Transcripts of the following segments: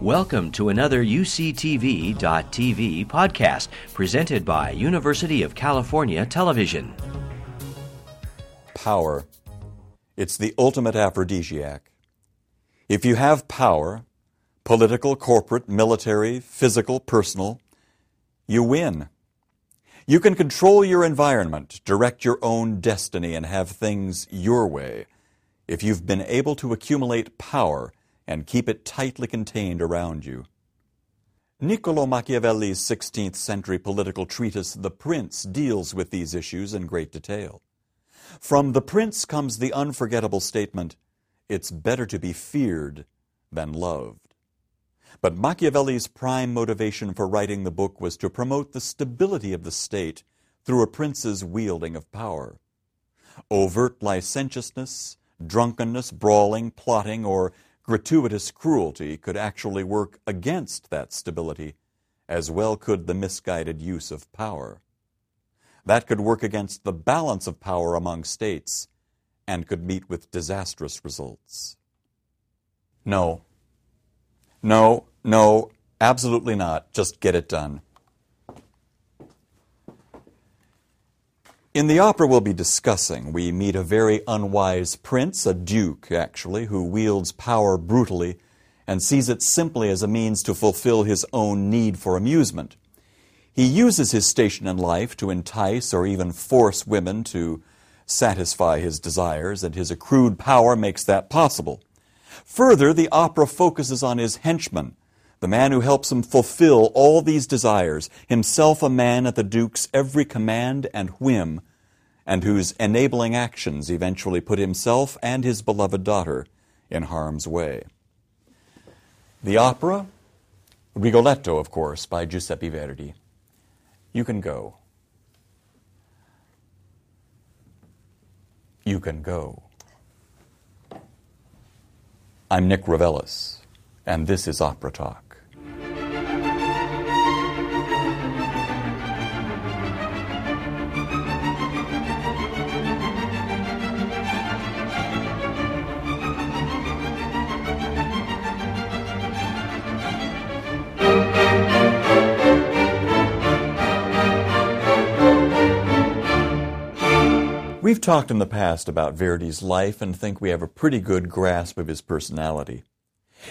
Welcome to another UCTV.tv podcast presented by University of California Television. Power. It's the ultimate aphrodisiac. If you have power, political, corporate, military, physical, personal, you win. You can control your environment, direct your own destiny, and have things your way if you've been able to accumulate power and keep it tightly contained around you. Niccolo Machiavelli's 16th century political treatise, The Prince, deals with these issues in great detail. From The Prince comes the unforgettable statement, It's better to be feared than loved. But Machiavelli's prime motivation for writing the book was to promote the stability of the state through a prince's wielding of power. Overt licentiousness, drunkenness, brawling, plotting, or gratuitous cruelty could actually work against that stability, as well could the misguided use of power. That could work against the balance of power among states and could meet with disastrous results. No. No, no, absolutely not. Just get it done. In the opera we'll be discussing, we meet a very unwise prince, a duke actually, who wields power brutally and sees it simply as a means to fulfill his own need for amusement. He uses his station in life to entice or even force women to satisfy his desires, and his accrued power makes that possible. Further, the opera focuses on his henchman, the man who helps him fulfill all these desires, himself a man at the Duke's every command and whim, and whose enabling actions eventually put himself and his beloved daughter in harm's way. The opera, Rigoletto, of course, by Giuseppe Verdi. You can go. You can go. I'm Nick Reveles, and this is Opera Talk. We've talked in the past about Verdi's life and think we have a pretty good grasp of his personality.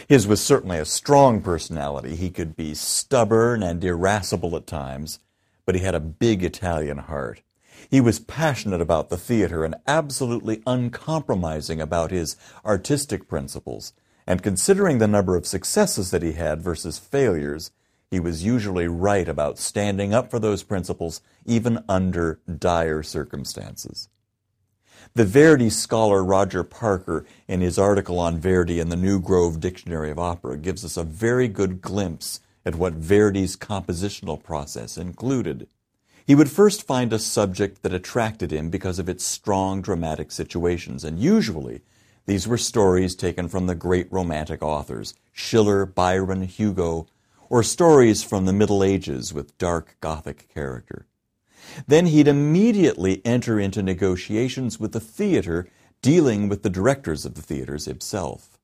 His was certainly a strong personality. He could be stubborn and irascible at times, but he had a big Italian heart. He was passionate about the theater and absolutely uncompromising about his artistic principles. And considering the number of successes that he had versus failures, he was usually right about standing up for those principles even under dire circumstances. The Verdi scholar Roger Parker, in his article on Verdi in the New Grove Dictionary of Opera, gives us a very good glimpse at what Verdi's compositional process included. He would first find a subject that attracted him because of its strong dramatic situations, and usually these were stories taken from the great romantic authors Schiller, Byron, Hugo, or stories from the Middle Ages with dark Gothic character. Then he'd immediately enter into negotiations with the theater, dealing with the directors of the theaters himself.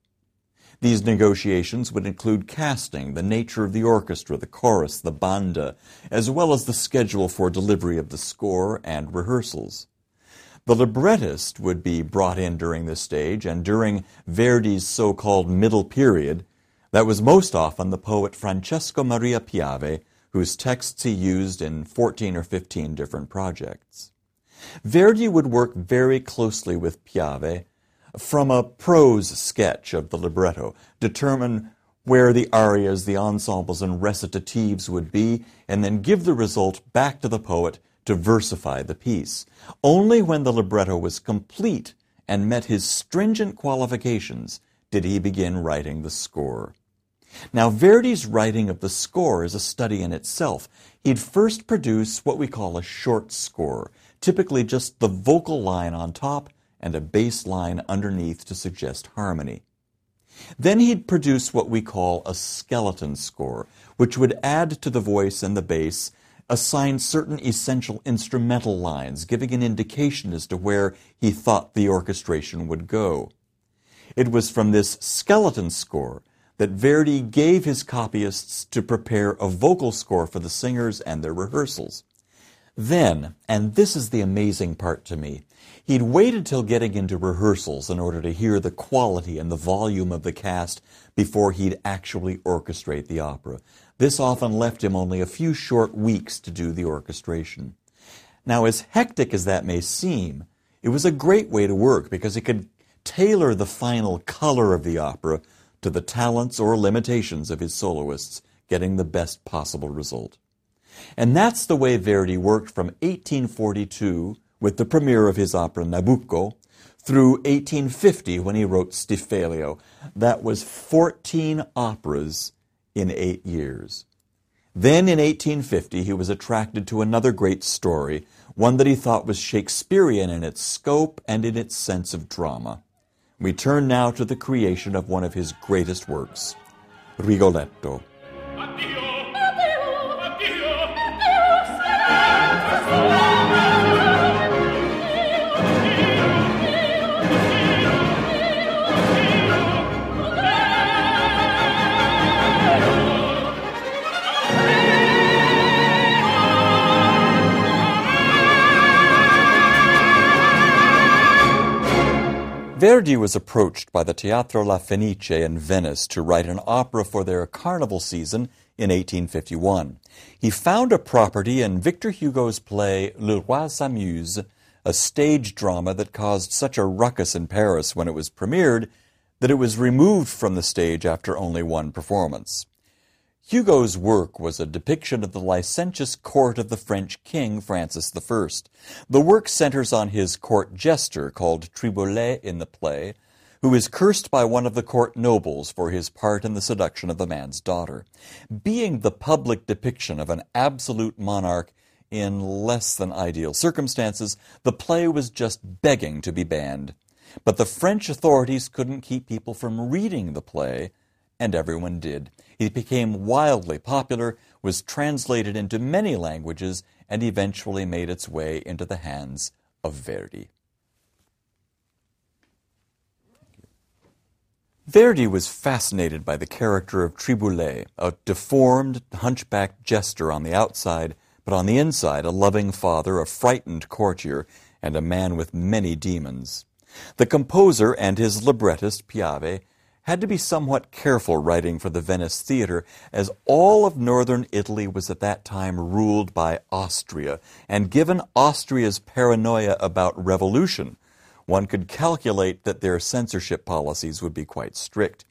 These negotiations would include casting, the nature of the orchestra, the chorus, the banda, as well as the schedule for delivery of the score and rehearsals. The librettist would be brought in during this stage, and during Verdi's so called middle period, that was most often the poet Francesco Maria Piave, whose texts he used in 14 or 15 different projects. Verdi would work very closely with Piave from a prose sketch of the libretto, determine where the arias, the ensembles, and recitatives would be, and then give the result back to the poet to versify the piece. Only when the libretto was complete and met his stringent qualifications did he begin writing the score. Now, Verdi's writing of the score is a study in itself. He'd first produce what we call a short score, typically just the vocal line on top and a bass line underneath to suggest harmony. Then he'd produce what we call a skeleton score, which would add to the voice and the bass, assign certain essential instrumental lines, giving an indication as to where he thought the orchestration would go. It was from this skeleton score that Verdi gave his copyists to prepare a vocal score for the singers and their rehearsals. Then, and this is the amazing part to me, he'd waited till getting into rehearsals in order to hear the quality and the volume of the cast before he'd actually orchestrate the opera. This often left him only a few short weeks to do the orchestration. Now, as hectic as that may seem, it was a great way to work because he could tailor the final color of the opera to the talents or limitations of his soloists, getting the best possible result. And that's the way Verdi worked from 1842 with the premiere of his opera Nabucco through 1850 when he wrote Stiffelio. That was 14 operas in eight years. Then in 1850 he was attracted to another great story, one that he thought was Shakespearean in its scope and in its sense of drama. We turn now to the creation of one of his greatest works, Rigoletto. Verdi was approached by the Teatro La Fenice in Venice to write an opera for their carnival season in 1851. He found a property in Victor Hugo's play Le Roi s'amuse, a stage drama that caused such a ruckus in Paris when it was premiered that it was removed from the stage after only one performance. Hugo's work was a depiction of the licentious court of the French king Francis I. The work centers on his court jester, called Triboulet in the play, who is cursed by one of the court nobles for his part in the seduction of the man's daughter. Being the public depiction of an absolute monarch in less than ideal circumstances, the play was just begging to be banned. But the French authorities couldn't keep people from reading the play, and everyone did. It became wildly popular, was translated into many languages, and eventually made its way into the hands of Verdi. Verdi was fascinated by the character of Triboulet, a deformed, hunchbacked jester on the outside, but on the inside a loving father, a frightened courtier, and a man with many demons. The composer and his librettist, Piave, had to be somewhat careful writing for the Venice theater, as all of northern Italy was at that time ruled by Austria, and given Austria's paranoia about revolution, one could calculate that their censorship policies would be quite strict.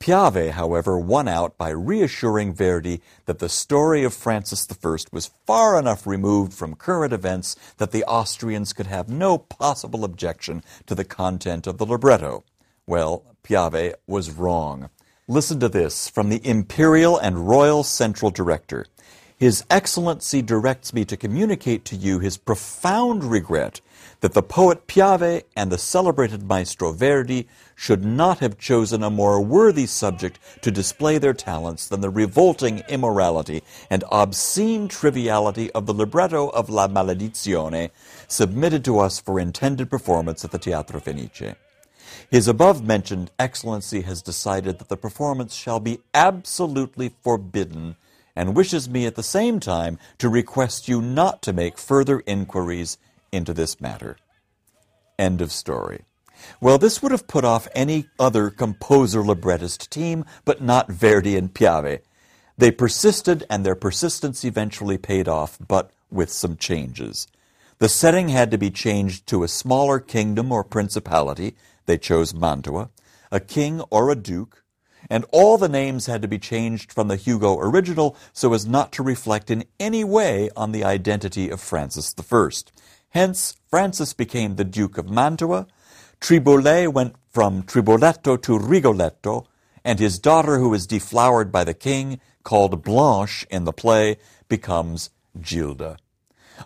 Piave, however, won out by reassuring Verdi that the story of Francis I was far enough removed from current events that the Austrians could have no possible objection to the content of the libretto. Well, Piave was wrong. Listen to this from the Imperial and Royal Central Director. His Excellency directs me to communicate to you his profound regret that the poet Piave and the celebrated maestro Verdi should not have chosen a more worthy subject to display their talents than the revolting immorality and obscene triviality of the libretto of La Maledizione submitted to us for intended performance at the Teatro Fenice. His above mentioned Excellency has decided that the performance shall be absolutely forbidden and wishes me at the same time to request you not to make further inquiries into this matter. End of story. Well, this would have put off any other composer librettist team, but not Verdi and Piave. They persisted, and their persistence eventually paid off, but with some changes. The setting had to be changed to a smaller kingdom or principality, they chose Mantua, a king or a duke, and all the names had to be changed from the Hugo original so as not to reflect in any way on the identity of Francis I. Hence, Francis became the Duke of Mantua, Triboulet went from Triboletto to Rigoletto, and his daughter, who is deflowered by the king, called Blanche in the play, becomes Gilda.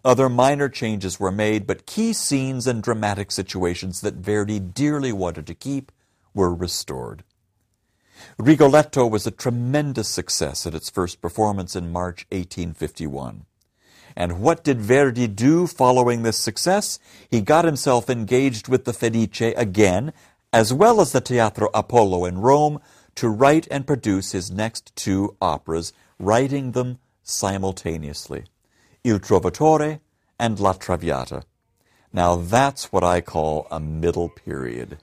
Other minor changes were made, but key scenes and dramatic situations that Verdi dearly wanted to keep were restored. Rigoletto was a tremendous success at its first performance in March 1851. And what did Verdi do following this success? He got himself engaged with the Fenice again, as well as the Teatro Apollo in Rome, to write and produce his next two operas, writing them simultaneously Il Trovatore and La Traviata. Now that's what I call a middle period.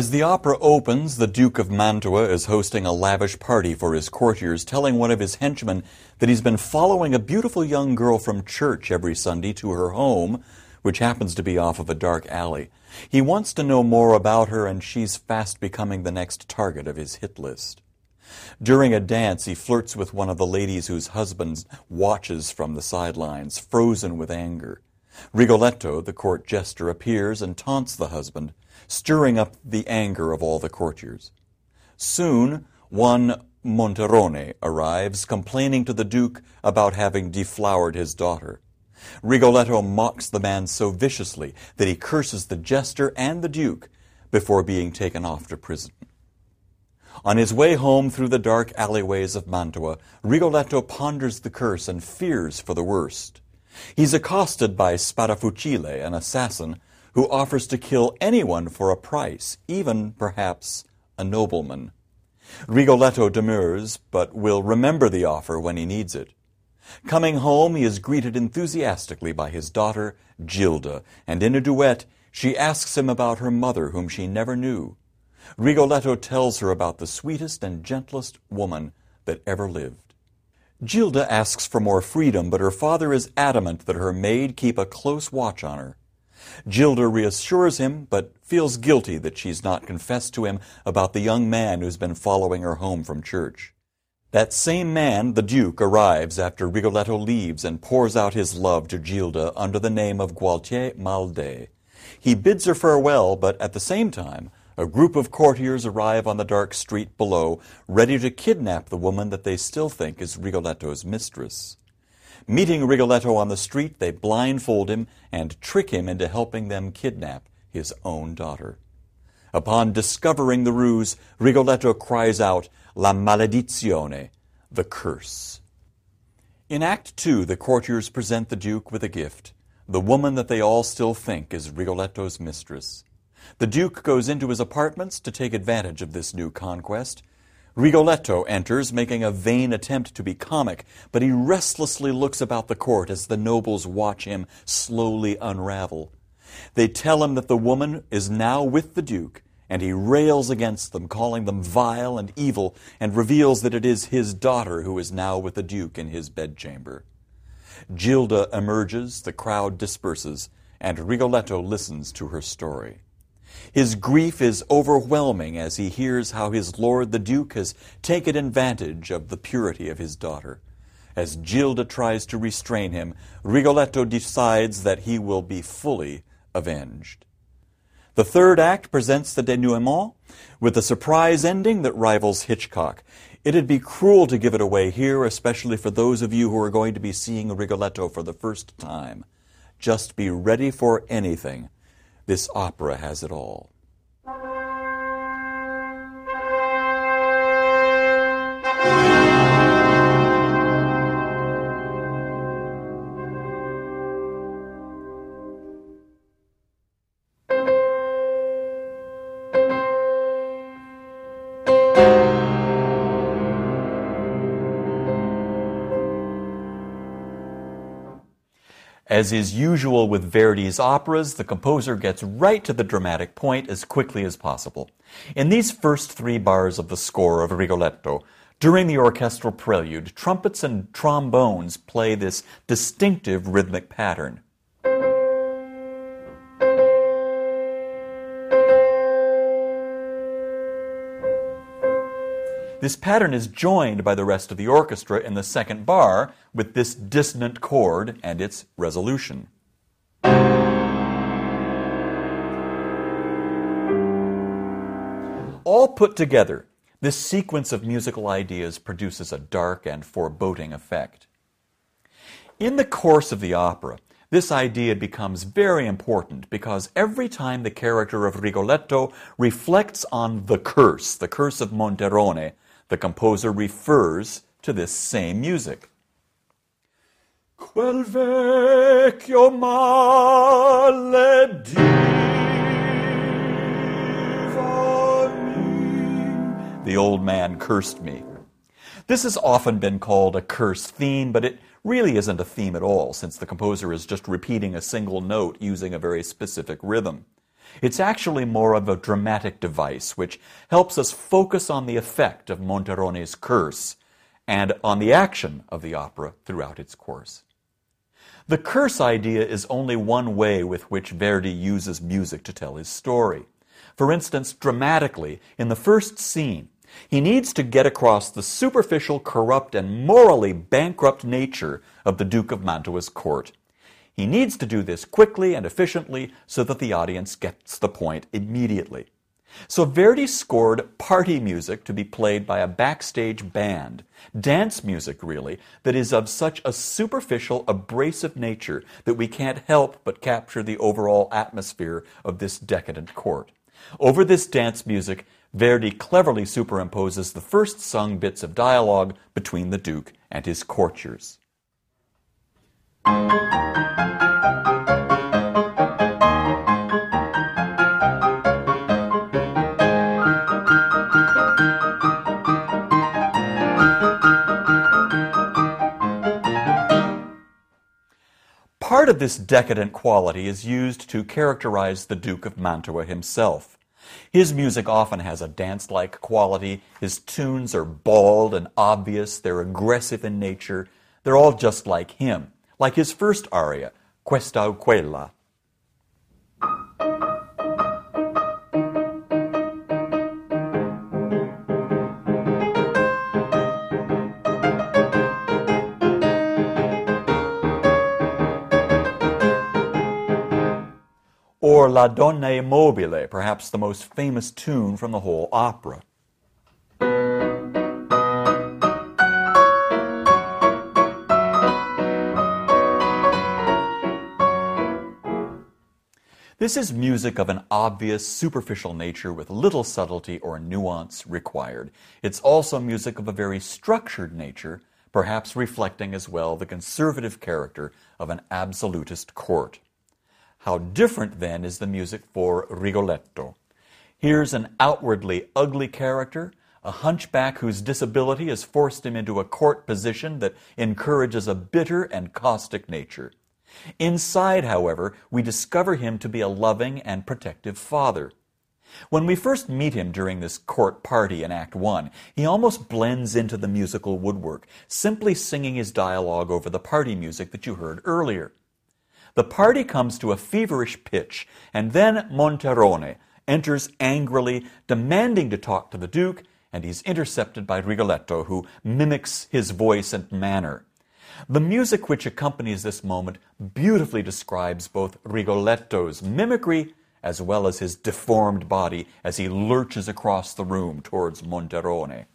As the opera opens, the Duke of Mantua is hosting a lavish party for his courtiers, telling one of his henchmen that he's been following a beautiful young girl from church every Sunday to her home, which happens to be off of a dark alley. He wants to know more about her, and she's fast becoming the next target of his hit list. During a dance, he flirts with one of the ladies whose husband watches from the sidelines, frozen with anger. Rigoletto, the court jester, appears and taunts the husband stirring up the anger of all the courtiers. Soon, one Monterone arrives, complaining to the Duke about having deflowered his daughter. Rigoletto mocks the man so viciously that he curses the jester and the Duke before being taken off to prison. On his way home through the dark alleyways of Mantua, Rigoletto ponders the curse and fears for the worst. He's accosted by Sparafucile, an assassin, who offers to kill anyone for a price, even perhaps a nobleman. Rigoletto demurs, but will remember the offer when he needs it. Coming home, he is greeted enthusiastically by his daughter, Gilda, and in a duet, she asks him about her mother, whom she never knew. Rigoletto tells her about the sweetest and gentlest woman that ever lived. Gilda asks for more freedom, but her father is adamant that her maid keep a close watch on her. Gilda reassures him, but feels guilty that she's not confessed to him about the young man who's been following her home from church. That same man, the Duke, arrives after Rigoletto leaves and pours out his love to Gilda under the name of Gualtier Malde. He bids her farewell, but at the same time, a group of courtiers arrive on the dark street below, ready to kidnap the woman that they still think is Rigoletto's mistress. Meeting Rigoletto on the street, they blindfold him and trick him into helping them kidnap his own daughter. Upon discovering the ruse, Rigoletto cries out, La maledizione, the curse. In Act Two, the courtiers present the Duke with a gift, the woman that they all still think is Rigoletto's mistress. The Duke goes into his apartments to take advantage of this new conquest. Rigoletto enters, making a vain attempt to be comic, but he restlessly looks about the court as the nobles watch him slowly unravel. They tell him that the woman is now with the Duke, and he rails against them, calling them vile and evil, and reveals that it is his daughter who is now with the Duke in his bedchamber. Gilda emerges, the crowd disperses, and Rigoletto listens to her story. His grief is overwhelming as he hears how his lord the Duke has taken advantage of the purity of his daughter. As Gilda tries to restrain him, Rigoletto decides that he will be fully avenged. The third act presents the denouement with a surprise ending that rivals Hitchcock. It'd be cruel to give it away here, especially for those of you who are going to be seeing Rigoletto for the first time. Just be ready for anything this opera has it all. As is usual with Verdi's operas, the composer gets right to the dramatic point as quickly as possible. In these first three bars of the score of Rigoletto, during the orchestral prelude, trumpets and trombones play this distinctive rhythmic pattern. This pattern is joined by the rest of the orchestra in the second bar with this dissonant chord and its resolution. All put together, this sequence of musical ideas produces a dark and foreboding effect. In the course of the opera, This idea becomes very important because every time the character of Rigoletto reflects on the curse, the curse of Monterone, the composer refers to this same music. Quel vecchio The old man cursed me. This has often been called a curse theme, but it really isn't a theme at all, since the composer is just repeating a single note using a very specific rhythm. It's actually more of a dramatic device which helps us focus on the effect of Monterone's curse and on the action of the opera throughout its course. The curse idea is only one way with which Verdi uses music to tell his story. For instance, dramatically, in the first scene, he needs to get across the superficial, corrupt, and morally bankrupt nature of the Duke of Mantua's court. He needs to do this quickly and efficiently so that the audience gets the point immediately. So Verdi scored party music to be played by a backstage band, dance music really, that is of such a superficial, abrasive nature that we can't help but capture the overall atmosphere of this decadent court. Over this dance music, Verdi cleverly superimposes the first sung bits of dialogue between the Duke and his courtiers. Part of this decadent quality is used to characterize the Duke of Mantua himself. His music often has a dance like quality. His tunes are bald and obvious, they're aggressive in nature. They're all just like him, like his first aria, Questa o Quella. or La Donna e Mobile, perhaps the most famous tune from the whole opera. This is music of an obvious, superficial nature with little subtlety or nuance required. It's also music of a very structured nature, perhaps reflecting as well the conservative character of an absolutist court. How different then is the music for Rigoletto. Here's an outwardly ugly character, a hunchback whose disability has forced him into a court position that encourages a bitter and caustic nature. Inside, however, we discover him to be a loving and protective father. When we first meet him during this court party in Act 1, he almost blends into the musical woodwork, simply singing his dialogue over the party music that you heard earlier. The party comes to a feverish pitch, and then Monterone enters angrily, demanding to talk to the Duke, and he's intercepted by Rigoletto, who mimics his voice and manner. The music which accompanies this moment beautifully describes both Rigoletto's mimicry as well as his deformed body as he lurches across the room towards Monterone.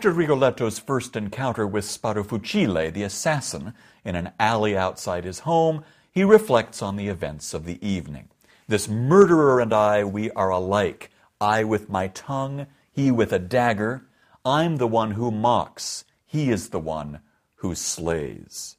After Rigoletto's first encounter with Sparafucile, the assassin, in an alley outside his home, he reflects on the events of the evening. This murderer and I, we are alike. I with my tongue, he with a dagger. I'm the one who mocks, he is the one who slays.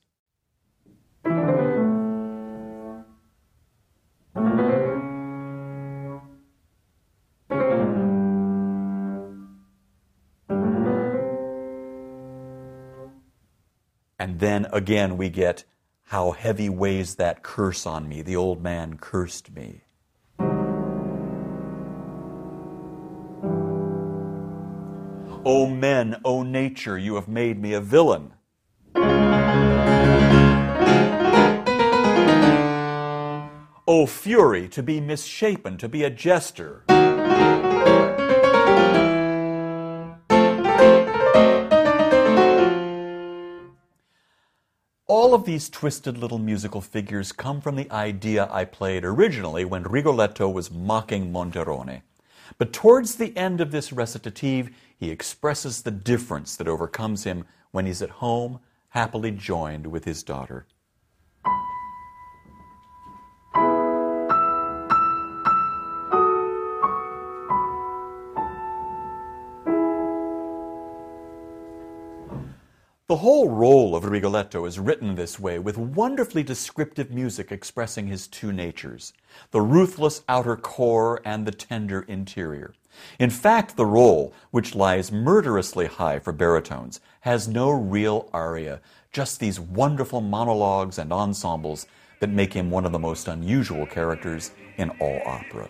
And then again, we get how heavy weighs that curse on me. The old man cursed me. O men, O nature, you have made me a villain. O fury, to be misshapen, to be a jester. All of these twisted little musical figures come from the idea I played originally when Rigoletto was mocking Monterone. But towards the end of this recitative, he expresses the difference that overcomes him when he's at home, happily joined with his daughter. The whole role of Rigoletto is written this way, with wonderfully descriptive music expressing his two natures the ruthless outer core and the tender interior. In fact, the role, which lies murderously high for baritones, has no real aria, just these wonderful monologues and ensembles that make him one of the most unusual characters in all opera.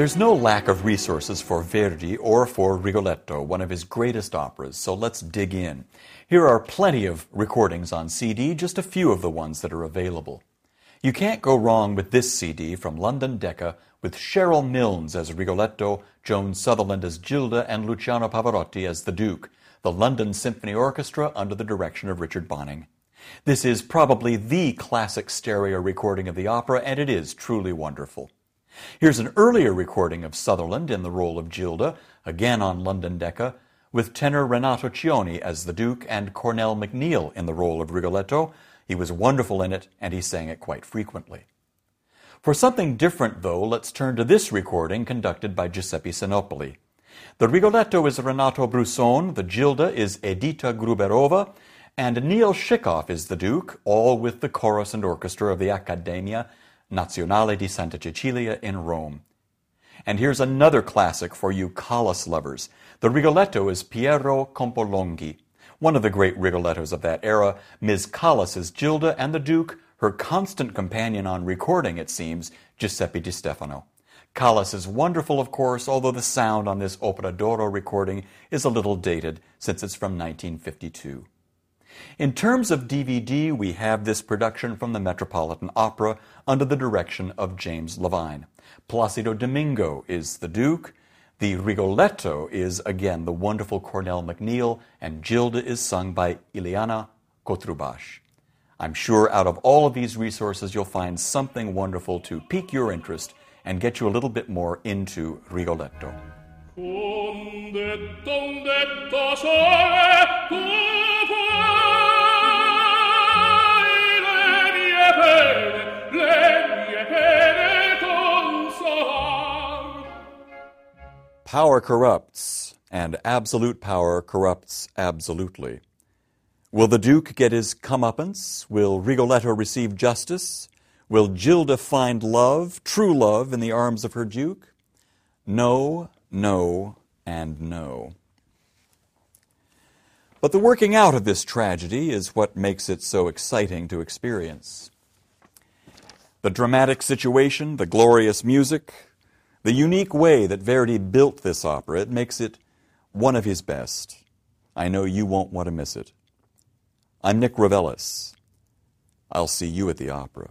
There's no lack of resources for Verdi or for Rigoletto, one of his greatest operas, so let's dig in. Here are plenty of recordings on CD, just a few of the ones that are available. You can't go wrong with this CD from London Decca with Sherrill Milnes as Rigoletto, Joan Sutherland as Gilda, and Luciano Pavarotti as the Duke, the London Symphony Orchestra under the direction of Richard Bonynge. This is probably the classic stereo recording of the opera, and it is truly wonderful. Here's an earlier recording of Sutherland in the role of Gilda, again on London Decca, with tenor Renato Cioni as the Duke and Cornell MacNeil in the role of Rigoletto. He was wonderful in it, and he sang it quite frequently. For something different, though, let's turn to this recording conducted by Giuseppe Sinopoli. The Rigoletto is Renato Bruson, the Gilda is Edita Gruberova, and Neil Shicoff is the Duke, all with the chorus and orchestra of the Accademia Nazionale di Santa Cecilia in Rome. And here's another classic for you Callas lovers. The Rigoletto is Piero Campolonghi, one of the great Rigolettos of that era. Ms. Callas is Gilda, and the Duke, her constant companion on recording, it seems, Giuseppe Di Stefano. Callas is wonderful, of course, although the sound on this Opera d'Oro recording is a little dated since it's from 1952. In terms of DVD, we have this production from the Metropolitan Opera under the direction of James Levine. Placido Domingo is the Duke. The Rigoletto is again the wonderful Cornell MacNeil, and Gilda is sung by Ileana Cotrubas. I'm sure out of all of these resources, you'll find something wonderful to pique your interest and get you a little bit more into Rigoletto. Power corrupts, and absolute power corrupts absolutely. Will the Duke get his comeuppance? Will Rigoletto receive justice? Will Gilda find love, true love, in the arms of her Duke? No, no, and no. But the working out of this tragedy is what makes it so exciting to experience. The dramatic situation, the glorious music, the unique way that Verdi built this opera, it makes it one of his best. I know you won't want to miss it. I'm Nick Reveles. I'll see you at the opera.